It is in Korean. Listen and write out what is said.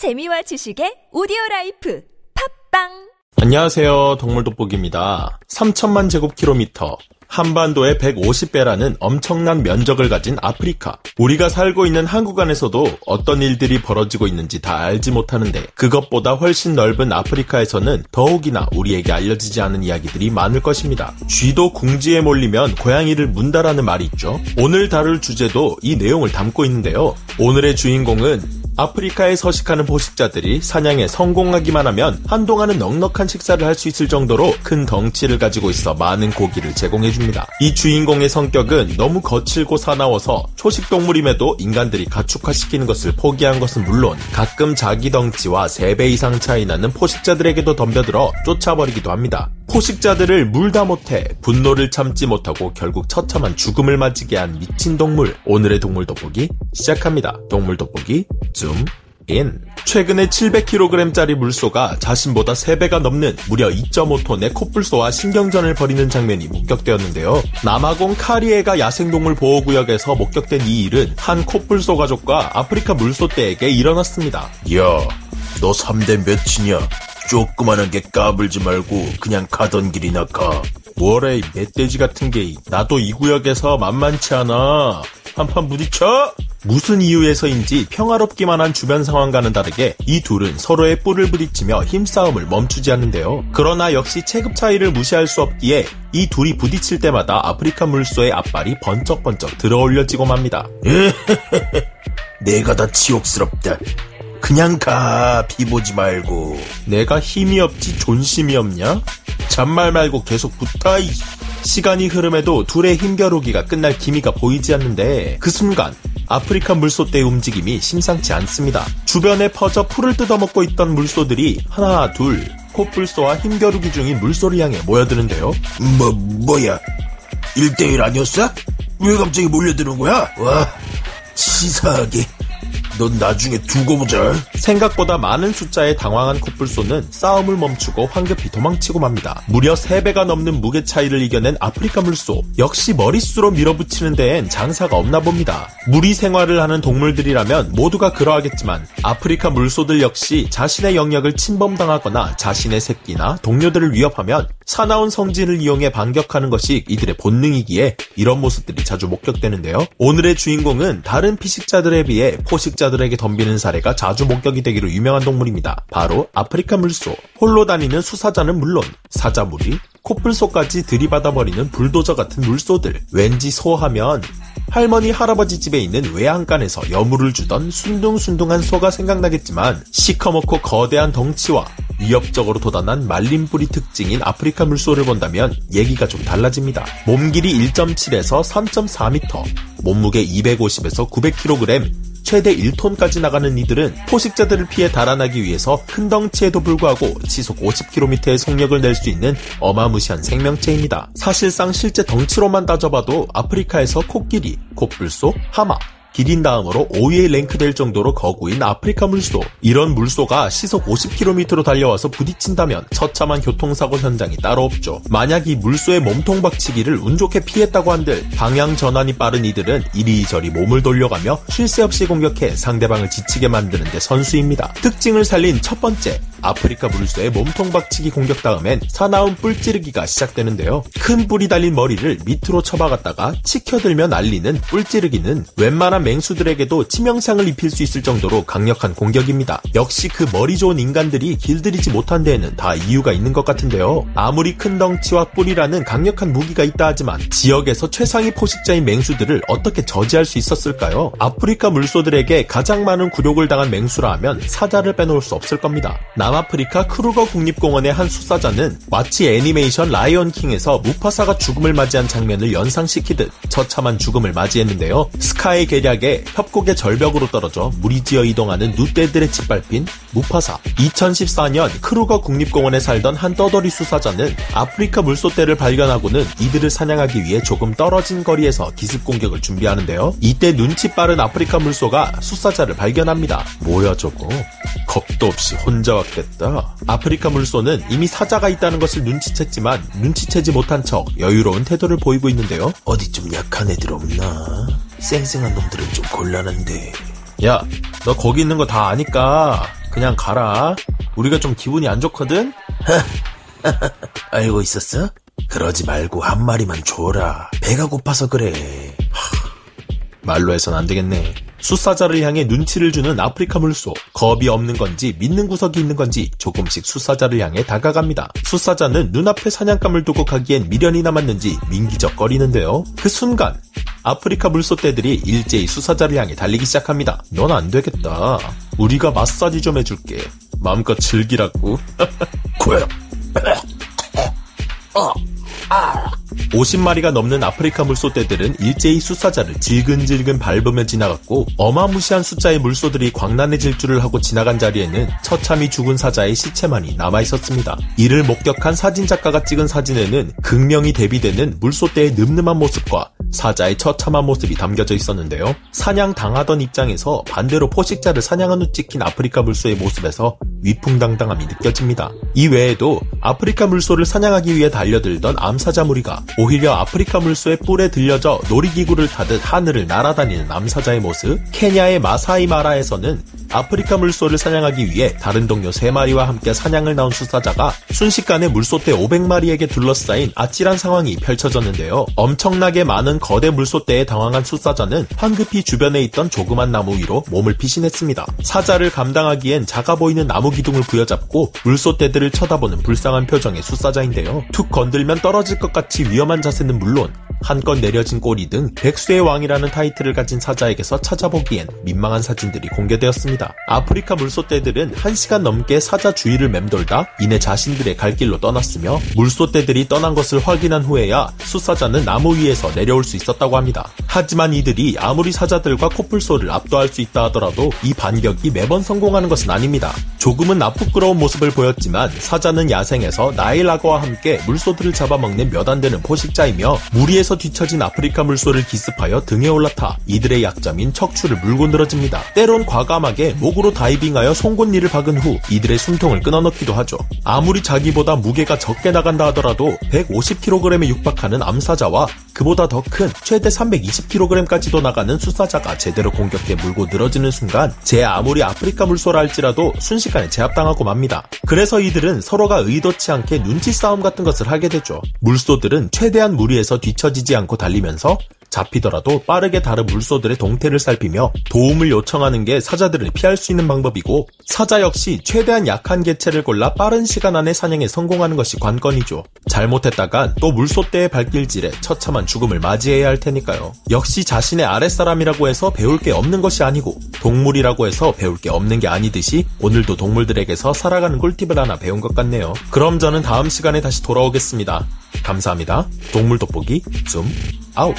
재미와 지식의 오디오 라이프 팟빵 안녕하세요. 동물 돋보기입니다. 3천만 제곱킬로미터, 한반도의 150배라는 엄청난 면적을 가진 아프리카. 우리가 살고 있는 한국 안에서도 어떤 일들이 벌어지고 있는지 다 알지 못하는데 그것보다 훨씬 넓은 아프리카에서는 더욱이나 우리에게 알려지지 않은 이야기들이 많을 것입니다. 쥐도 궁지에 몰리면 고양이를 문다라는 말이 있죠. 오늘 다룰 주제도 이 내용을 담고 있는데요. 오늘의 주인공은 아프리카에 서식하는 포식자들이 사냥에 성공하기만 하면 한동안은 넉넉한 식사를 할 수 있을 정도로 큰 덩치를 가지고 있어 많은 고기를 제공해줍니다. 이 주인공의 성격은 너무 거칠고 사나워서 초식동물임에도 인간들이 가축화시키는 것을 포기한 것은 물론 가끔 자기 덩치와 3배 이상 차이 나는 포식자들에게도 덤벼들어 쫓아버리기도 합니다. 포식자들을 물다 못해 분노를 참지 못하고 결국 처참한 죽음을 맞이게 한 미친 동물. 오늘의 동물 돋보기 시작합니다. 동물 돋보기 줌 인. 최근에 700kg짜리 물소가 자신보다 3배가 넘는 무려 2.5톤의 코뿔소와 신경전을 벌이는 장면이 목격되었는데요. 남아공 카리에가 야생동물 보호구역에서 목격된 이 일은 한 코뿔소 가족과 아프리카 물소 떼에게 일어났습니다. 야, 너 3대 몇이냐? 조그만한 게 까불지 말고 그냥 가던 길이나 가. 뭐래 이 멧돼지 같은 게 나도 이 구역에서 만만치 않아. 한판 부딪혀? 무슨 이유에서인지 평화롭기만 한 주변 상황과는 다르게 이 둘은 서로의 뿔을 부딪히며 힘싸움을 멈추지 않는데요. 그러나 역시 체급 차이를 무시할 수 없기에 이 둘이 부딪힐 때마다 아프리카 물소의 앞발이 번쩍번쩍 들어올려지고 맙니다. 내가 다 치욕스럽다. 그냥 가, 비보지 말고. 내가 힘이 없지 존심이 없냐? 잔말 말고 계속 붙어, 이 시간이 흐름에도 둘의 힘겨루기가 끝날 기미가 보이지 않는데 그 순간 아프리카 물소떼의 움직임이 심상치 않습니다. 주변에 퍼져 풀을 뜯어먹고 있던 물소들이 하나 둘 코뿔소와 힘겨루기 중인 물소를 향해 모여드는데요. 뭐, 뭐야? 1대1 아니었어? 왜 갑자기 몰려드는 거야? 와, 치사하게. 넌 나중에 두고 보자. 생각보다 많은 숫자에 당황한 코뿔소는 싸움을 멈추고 황급히 도망치고 맙니다. 무려 3배가 넘는 무게 차이를 이겨낸 아프리카 물소. 역시 머릿수로 밀어붙이는 데엔 장사가 없나 봅니다. 무리 생활을 하는 동물들이라면 모두가 그러하겠지만 아프리카 물소들 역시 자신의 영역을 침범당하거나 자신의 새끼나 동료들을 위협하면 사나운 성질을 이용해 반격하는 것이 이들의 본능이기에 이런 모습들이 자주 목격되는데요. 오늘의 주인공은 다른 피식자들에 비해 포식자 들에게 덤비는 사례가 자주 목격이 되기로 유명한 동물입니다. 바로 아프리카 물소. 홀로 다니는 수사자는 물론 사자무리, 코뿔소까지 들이받아버리는 불도저 같은 물소들. 왠지 소하면 할머니 할아버지 집에 있는 외양간에서 여물을 주던 순둥순둥한 소가 생각나겠지만 시커멓고 거대한 덩치와 위협적으로 도단한 말린 뿌리 특징인 아프리카 물소를 본다면 얘기가 좀 달라집니다. 몸 길이 1.7에서 3.4m, 몸무게 250에서 900kg, 최대 1톤까지 나가는 이들은 포식자들을 피해 달아나기 위해서 큰 덩치에도 불구하고 시속 50km의 속력을 낼 수 있는 어마무시한 생명체입니다. 사실상 실제 덩치로만 따져봐도 아프리카에서 코끼리, 코뿔소, 하마, 기린 다음으로 5위에 랭크될 정도로 거구인 아프리카 물소. 이런 물소가 시속 50km로 달려와서 부딪힌다면 처참한 교통사고 현장이 따로 없죠. 만약 이 물소의 몸통 박치기를 운 좋게 피했다고 한들 방향 전환이 빠른 이들은 이리저리 몸을 돌려가며 쉴 새 없이 공격해 상대방을 지치게 만드는 데 선수입니다. 특징을 살린 첫 번째, 아프리카 물소의 몸통 박치기 공격 다음엔 사나운 뿔 찌르기가 시작되는데요. 큰 뿔이 달린 머리를 밑으로 쳐박았다가 치켜들며 날리는 뿔 찌르기는 웬만한 맹수들에게도 치명상을 입힐 수 있을 정도로 강력한 공격입니다. 역시 그 머리 좋은 인간들이 길들이지 못한 데에는 다 이유가 있는 것 같은데요. 아무리 큰 덩치와 뿔이라는 강력한 무기가 있다 하지만 지역에서 최상위 포식자인 맹수들을 어떻게 저지할 수 있었을까요? 아프리카 물소들에게 가장 많은 굴욕을 당한 맹수라 하면 사자를 빼놓을 수 없을 겁니다. 남 아프리카 크루거 국립공원의 한 수사자는 마치 애니메이션 라이언킹에서 무파사가 죽음을 맞이한 장면을 연상시키듯 처참한 죽음을 맞이했는데요. 스카의 계략에 협곡의 절벽으로 떨어져 무리지어 이동하는 누떼들에 짓밟힌 무파사. 2014년 크루거 국립공원에 살던 한 떠돌이 수사자는 아프리카 물소떼를 발견하고는 이들을 사냥하기 위해 조금 떨어진 거리에서 기습 공격을 준비하는데요. 이때 눈치 빠른 아프리카 물소가 수사자를 발견합니다. 뭐야 저거? 겁도 없이 혼자 왔 겠다. 아프리카 물소는 이미 사자가 있다는 것을 눈치챘지만 눈치채지 못한 척 여유로운 태도를 보이고 있는데요. 어디 좀 약한 애들 없나? 쌩쌩한 놈들은 좀 곤란한데. 야, 너 거기 있는 거 다 아니까 그냥 가라. 우리가 좀 기분이 안 좋거든? 알고 있었어? 그러지 말고 한 마리만 줘라. 배가 고파서 그래. 말로 해선 안 되겠네. 수사자를 향해 눈치를 주는 아프리카 물소. 겁이 없는 건지 믿는 구석이 있는 건지 조금씩 수사자를 향해 다가갑니다. 수사자는 눈앞에 사냥감을 두고 가기엔 미련이 남았는지 민기적거리는데요. 그 순간 아프리카 물소 떼들이 일제히 수사자를 향해 달리기 시작합니다. 넌 안 되겠다. 우리가 마사지 좀 해줄게. 마음껏 즐기라고. 고요. 50마리가 넘는 아프리카 물소떼들은 일제히 수사자를 질근질근 밟으며 지나갔고 어마무시한 숫자의 물소들이 광란해질 줄을 하고 지나간 자리에는 처참히 죽은 사자의 시체만이 남아있었습니다. 이를 목격한 사진작가가 찍은 사진에는 극명히 대비되는 물소떼의 늠름한 모습과 사자의 처참한 모습이 담겨져 있었는데요. 사냥 당하던 입장에서 반대로 포식자를 사냥한 후 찍힌 아프리카 물소의 모습에서 위풍당당함이 느껴집니다. 이 외에도 아프리카 물소를 사냥하기 위해 달려들던 암사자 무리가 오히려 아프리카 물소의 뿔에 들려져 놀이기구를 타듯 하늘을 날아다니는 암사자의 모습, 케냐의 마사이 마라에서는 아프리카 물소를 사냥하기 위해 다른 동료 3마리와 함께 사냥을 나온 수사자가 순식간에 물소떼 500마리에게 둘러싸인 아찔한 상황이 펼쳐졌는데요. 엄청나게 많은 거대 물소떼에 당황한 수사자는 황급히 주변에 있던 조그만 나무 위로 몸을 피신했습니다. 사자를 감당하기엔 작아 보이는 나무 기둥을 부여잡고 물소떼들을 쳐다보는 불쌍한 표정의 수사자인데요. 툭 건들면 떨어질 것 같이 위험한 자세는 물론 한껏 내려진 꼬리 등 백수의 왕이라는 타이틀을 가진 사자에게서 찾아보기엔 민망한 사진들이 공개되었습니다. 아프리카 물소떼들은 1시간 넘게 사자 주위를 맴돌다 이내 자신들의 갈 길로 떠났으며 물소떼들이 떠난 것을 확인한 후에야 수사자는 나무 위에서 내려올 수 있었다고 합니다. 하지만 이들이 아무리 사자들과 코뿔소를 압도할 수 있다 하더라도 이 반격이 매번 성공하는 것은 아닙니다. 조금은 나쁘끄러운 모습을 보였지만 사자는 야생에서 나일라거와 함께 물소들을 잡아먹는 몇 안 되는 포식자이며 무리에서 뒤처진 아프리카 물소를 기습하여 등에 올라타 이들의 약점인 척추를 물고 늘어집니다. 때론 과감하게 목으로 다이빙하여 송곳니를 박은 후 이들의 숨통을 끊어넣기도 하죠. 아무리 자기보다 무게가 적게 나간다 하더라도 150kg에 육박하는 암사자와 그보다 더 큰 최대 320kg까지도 나가는 수사자가 제대로 공격해 물고 늘어지는 순간 제 아무리 아프리카 물소라 할지라도 순식간에 제압당하고 맙니다. 그래서 이들은 서로가 의도치 않게 눈치 싸움 같은 것을 하게 되죠. 물소들은 최대한 무리에서 뒤처지지 않고 달리면서 잡히더라도 빠르게 다른 물소들의 동태를 살피며 도움을 요청하는 게 사자들을 피할 수 있는 방법이고 사자 역시 최대한 약한 개체를 골라 빠른 시간 안에 사냥에 성공하는 것이 관건이죠. 잘못했다간 또 물소떼의 발길질에 처참한 죽음을 맞이해야 할 테니까요. 역시 자신의 아랫사람이라고 해서 배울 게 없는 것이 아니고 동물이라고 해서 배울 게 없는 게 아니듯이 오늘도 동물들에게서 살아가는 꿀팁을 하나 배운 것 같네요. 그럼 저는 다음 시간에 다시 돌아오겠습니다. 감사합니다. 동물 돋보기 줌 아웃.